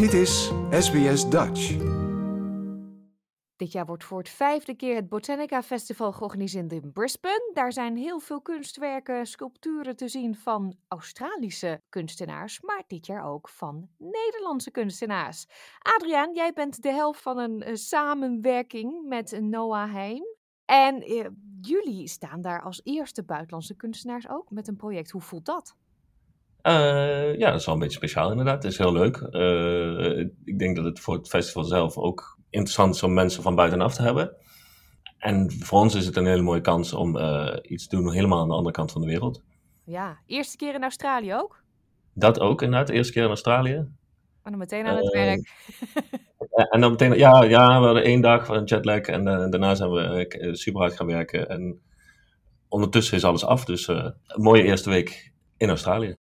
Dit is SBS Dutch. Dit jaar wordt voor het vijfde keer het Botanica Festival georganiseerd in Brisbane. Daar zijn heel veel kunstwerken, sculpturen te zien van Australische kunstenaars, maar dit jaar ook van Nederlandse kunstenaars. Adriaan, jij bent de helft van een eh, samenwerking met Noah Heim. En eh, jullie staan daar als eerste buitenlandse kunstenaars ook met een project. Hoe voelt dat? Uh, ja, dat is wel een beetje speciaal inderdaad. Het is heel leuk. Uh, ik denk dat het voor het festival zelf ook interessant is om mensen van buitenaf te hebben. En voor ons is het een hele mooie kans om uh, iets te doen helemaal aan de andere kant van de wereld. Ja, eerste keer in Australië ook? Dat ook inderdaad, de eerste keer in Australië. En dan meteen aan het werk. en dan meteen, ja, ja, we hadden één dag van jetlag en daarna zijn we super hard gaan werken. En ondertussen is alles af, dus een mooie eerste week in Australië.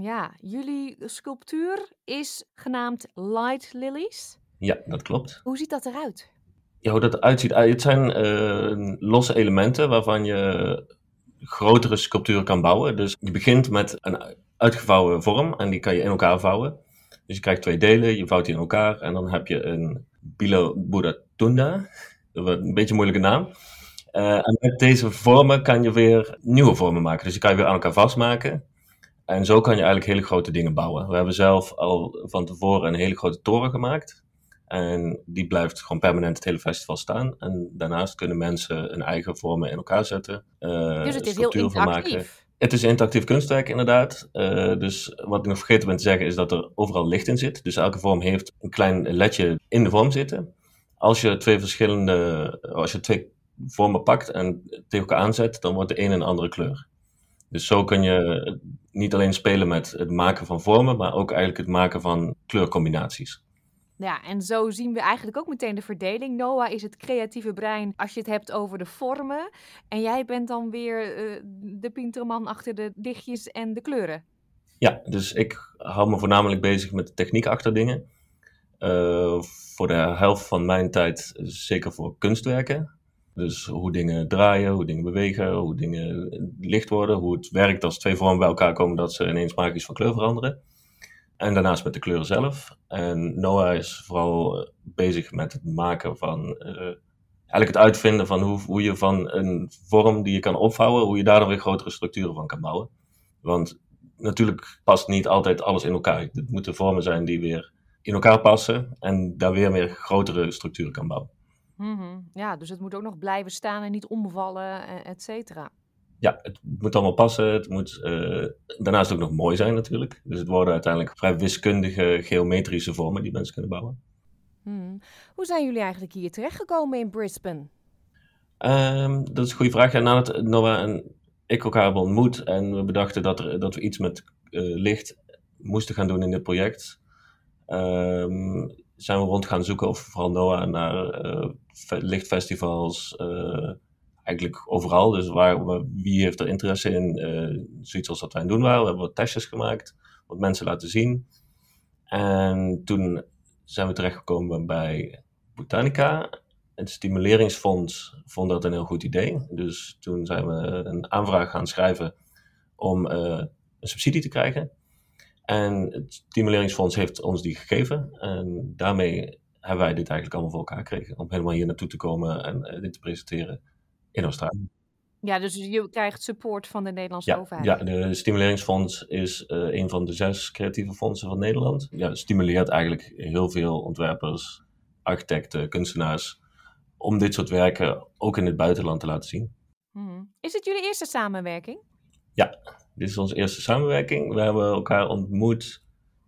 Ja, jullie sculptuur is genaamd Light Lilies. Ja, dat klopt. Hoe ziet dat eruit? Ja, hoe dat eruit ziet? Ah, het zijn uh, losse elementen waarvan je grotere sculpturen kan bouwen. Dus je begint met een uitgevouwen vorm en die kan je in elkaar vouwen. Dus je krijgt twee delen, je vouwt die in elkaar en dan heb je een Bilo Buddha Tunda. Een beetje een moeilijke naam. Uh, en met deze vormen kan je weer nieuwe vormen maken. Dus die kan je weer aan elkaar vastmaken. En zo kan je eigenlijk hele grote dingen bouwen. We hebben zelf al van tevoren een hele grote toren gemaakt. En die blijft gewoon permanent het hele festival staan. En daarnaast kunnen mensen hun eigen vormen in elkaar zetten. Uh, dus het is heel interactief. Het is interactief kunstwerk, inderdaad. Uh, dus wat ik nog vergeten ben te zeggen, is dat er overal licht in zit. Dus elke vorm heeft een klein ledje in de vorm zitten. Als je twee verschillende, als je twee vormen pakt en tegen elkaar aanzet, dan wordt de een een andere kleur. Dus zo kun je niet alleen spelen met het maken van vormen, maar ook eigenlijk het maken van kleurcombinaties. Ja, en zo zien we eigenlijk ook meteen de verdeling. Noah is het creatieve brein als je het hebt over de vormen. En jij bent dan weer uh, de pinterman achter de lichtjes en de kleuren. Ja, dus ik hou me voornamelijk bezig met de techniek achter dingen. Uh, voor de helft van mijn tijd zeker voor kunstwerken. Dus hoe dingen draaien, hoe dingen bewegen, hoe dingen licht worden, hoe het werkt als twee vormen bij elkaar komen dat ze ineens magisch van kleur veranderen. En daarnaast met de kleuren zelf. En Noah is vooral bezig met het maken van, uh, eigenlijk het uitvinden van hoe, hoe je van een vorm die je kan opvouwen, hoe je daar dan weer grotere structuren van kan bouwen. Want natuurlijk past niet altijd alles in elkaar. Het moeten vormen zijn die weer in elkaar passen en daar weer meer grotere structuren kan bouwen. Mhm. Ja, dus het moet ook nog blijven staan en niet omvallen, eh, et cetera. Ja, het moet allemaal passen. Het moet uh, daarnaast ook nog mooi zijn natuurlijk. Dus het worden uiteindelijk vrij wiskundige, geometrische vormen die mensen kunnen bouwen. Hmm. Hoe zijn jullie eigenlijk hier terechtgekomen in Brisbane? Um, dat is een goede vraag. Ja, nadat Noah en ik elkaar hebben ontmoet en we bedachten dat, er, dat we iets met uh, licht moesten gaan doen in dit project, um, zijn we rond gaan zoeken, of vooral Noah, naar uh, lichtfestivals, uh, eigenlijk overal. Dus waar, wie heeft er interesse in, uh, zoiets als wat wij aan doen waren. We hebben wat testjes gemaakt, wat mensen laten zien. En toen zijn we terechtgekomen bij Botanica. Het stimuleringsfonds vond dat een heel goed idee. Dus toen zijn we een aanvraag gaan schrijven om een subsidie te krijgen. En het Stimuleringsfonds heeft ons die gegeven. En daarmee hebben wij dit eigenlijk allemaal voor elkaar gekregen. Om helemaal hier naartoe te komen en uh, dit te presenteren in Australië. Ja, dus je krijgt support van de Nederlandse ja, overheid. Ja, de Stimuleringsfonds is uh, een van de zes creatieve fondsen van Nederland. Ja, stimuleert eigenlijk heel veel ontwerpers, architecten, kunstenaars om dit soort werken ook in het buitenland te laten zien. Hmm. Is het jullie eerste samenwerking? Ja, dit is onze eerste samenwerking. We hebben elkaar ontmoet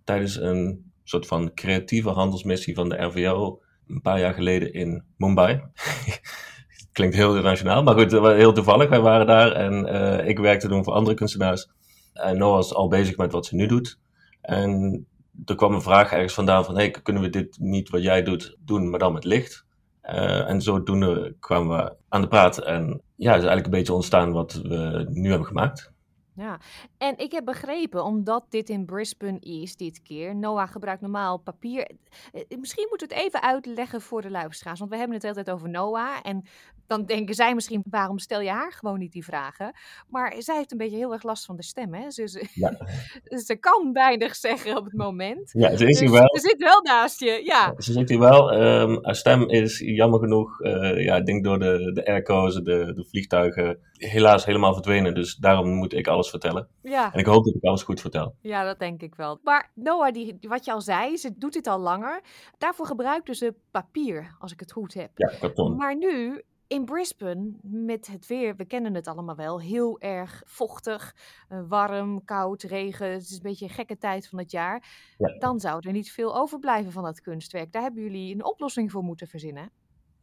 tijdens een soort van creatieve handelsmissie van de RVO een paar jaar geleden in Mumbai. Klinkt heel internationaal, maar goed, heel toevallig. Wij waren daar en uh, ik werkte toen voor andere kunstenaars. En Noah was al bezig met wat ze nu doet. En er kwam een vraag ergens vandaan van, hey, kunnen we dit niet wat jij doet doen, maar dan met licht? Uh, en zodoende kwamen we aan de praat en ja, het is eigenlijk een beetje ontstaan wat we nu hebben gemaakt. Ja, en ik heb begrepen, omdat dit in Brisbane is dit keer, Noah gebruikt normaal papier. Eh, misschien moet het even uitleggen voor de luisteraars, want we hebben het altijd over Noah. En dan denken zij misschien, waarom stel je haar gewoon niet die vragen? Maar zij heeft een beetje heel erg last van de stem, hè? Ze, ze, Ja. ze kan weinig zeggen op het moment. Ja, ze is Dus wel. Ze zit wel naast je, ja. Ze zit hier wel. ehm, haar stem is jammer genoeg, eh, ja, ik denk door de, de airco's, de, de vliegtuigen, helaas helemaal verdwenen. Dus daarom moet ik alles vertellen. Ja. En ik hoop dat ik alles goed vertel. Ja, dat denk ik wel. Maar Noah, die, wat je al zei, ze doet dit al langer. Daarvoor gebruikte ze papier, als ik het goed heb. Ja, karton. Maar nu in Brisbane, met het weer, we kennen het allemaal wel, heel erg vochtig, eh, warm, koud, regen. Het is een beetje een gekke tijd van het jaar. Ja. Dan zou er niet veel overblijven van dat kunstwerk. Daar hebben jullie een oplossing voor moeten verzinnen.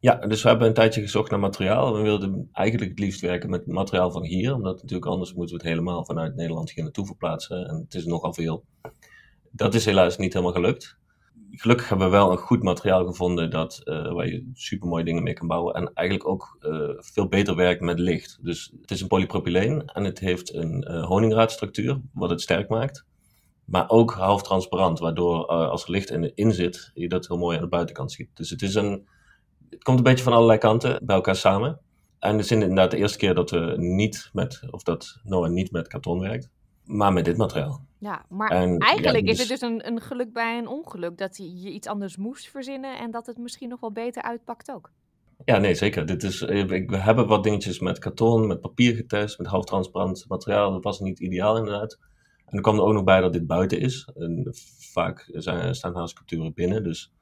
Ja, dus we hebben een tijdje gezocht naar materiaal. We wilden eigenlijk het liefst werken met materiaal van hier, omdat natuurlijk anders moeten we het helemaal vanuit Nederland hier naartoe verplaatsen. En het is nogal veel. Dat is helaas niet helemaal gelukt. Gelukkig hebben we wel een goed materiaal gevonden dat, eh, waar je super mooie dingen mee kan bouwen. En eigenlijk ook eh, veel beter werkt met licht. Dus het is een polypropyleen en het heeft een eh honingraadstructuur, wat het sterk maakt. Maar ook half transparant, waardoor als er licht in, in zit, je dat heel mooi aan de buitenkant ziet. Dus het is een, het komt een beetje van allerlei kanten bij elkaar samen. En het is inderdaad de eerste keer dat we niet met, of dat Noah niet met karton werkt, maar met dit materiaal. Ja, maar En, eigenlijk ja, is dus- het dus een, een geluk bij een ongeluk dat je iets anders moest verzinnen en dat het misschien nog wel beter uitpakt ook. Ja, nee, zeker. Dit is, eh, ik- we hebben wat dingetjes met karton, met papier getest, met halftransparant materiaal. Dat was niet ideaal inderdaad. En er kwam er ook nog bij dat dit buiten is. En vaak zijn, staan haar sculpturen binnen. Dus,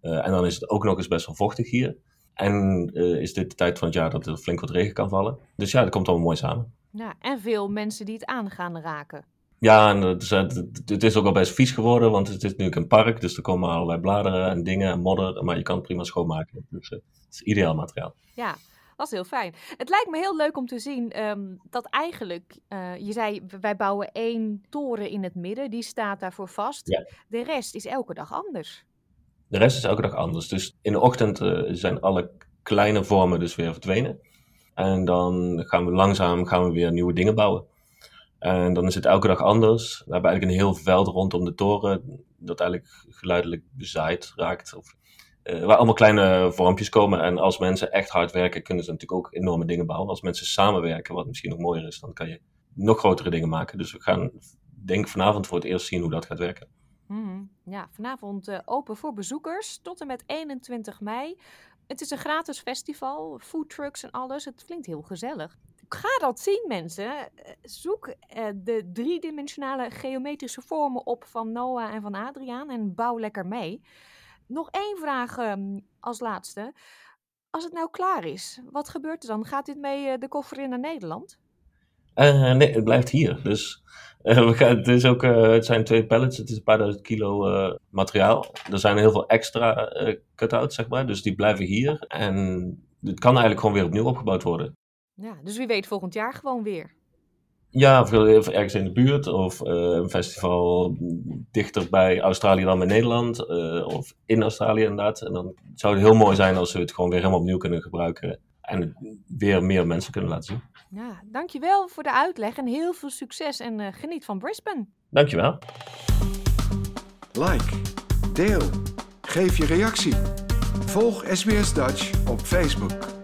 eh, en dan is het ook nog eens best wel vochtig hier. En eh, is dit de tijd van het jaar dat er flink wat regen kan vallen. Dus ja, dat komt allemaal mooi samen. Ja, en veel mensen die het aan gaan raken. Ja, en het is, het, is ook al best vies geworden, want het is nu een park. Dus er komen allerlei bladeren en dingen en modder. Maar je kan het prima schoonmaken. Dus eh, het is ideaal materiaal. Ja, dat is heel fijn. Het lijkt me heel leuk om te zien ehm, dat eigenlijk, eh, je zei, wij bouwen één toren in het midden, die staat daarvoor vast. Ja. De rest is elke dag anders. De rest is elke dag anders. Dus in de ochtend eh, zijn alle kleine vormen dus weer verdwenen. En dan gaan we langzaam gaan we weer nieuwe dingen bouwen. En dan is het elke dag anders. We hebben eigenlijk een heel veld rondom de toren dat eigenlijk geluidelijk bezaaid raakt. Of, eh, waar allemaal kleine vormpjes komen. En als mensen echt hard werken, kunnen ze natuurlijk ook enorme dingen bouwen. Als mensen samenwerken, wat misschien nog mooier is, dan kan je nog grotere dingen maken. Dus we gaan, denk vanavond voor het eerst zien hoe dat gaat werken. Mhm. Ja, vanavond eh, open voor bezoekers tot en met 21 mei. Het is een gratis festival, foodtrucks en alles. Het klinkt heel gezellig. Ga dat zien, mensen. Eh, Zoek eh, de driedimensionale geometrische vormen op van Noah en van Adriaan en bouw lekker mee. Nog één vraag ehm, als laatste. Als het nou klaar is, wat gebeurt er dan? Gaat dit mee eh, de koffer in naar Nederland? Nee, het blijft hier. Dus we gaan, het, is ook, het zijn twee pallets, het is een paar duizend kilo materiaal. Er zijn heel veel extra cut-outs, zeg maar, dus die blijven hier. En het kan eigenlijk gewoon weer opnieuw opgebouwd worden. Ja, dus wie weet volgend jaar gewoon weer. Ja, of ergens in de buurt, of eh, een festival dichter bij Australië dan bij Nederland, eh, of in Australië inderdaad. En dan zou het heel mooi zijn als we het gewoon weer helemaal opnieuw kunnen gebruiken en weer meer mensen kunnen laten zien. Ja, dankjewel voor de uitleg en heel veel succes en eh, geniet van Brisbane. Dankjewel. Like, deel, geef je reactie. Volg SBS Dutch op Facebook.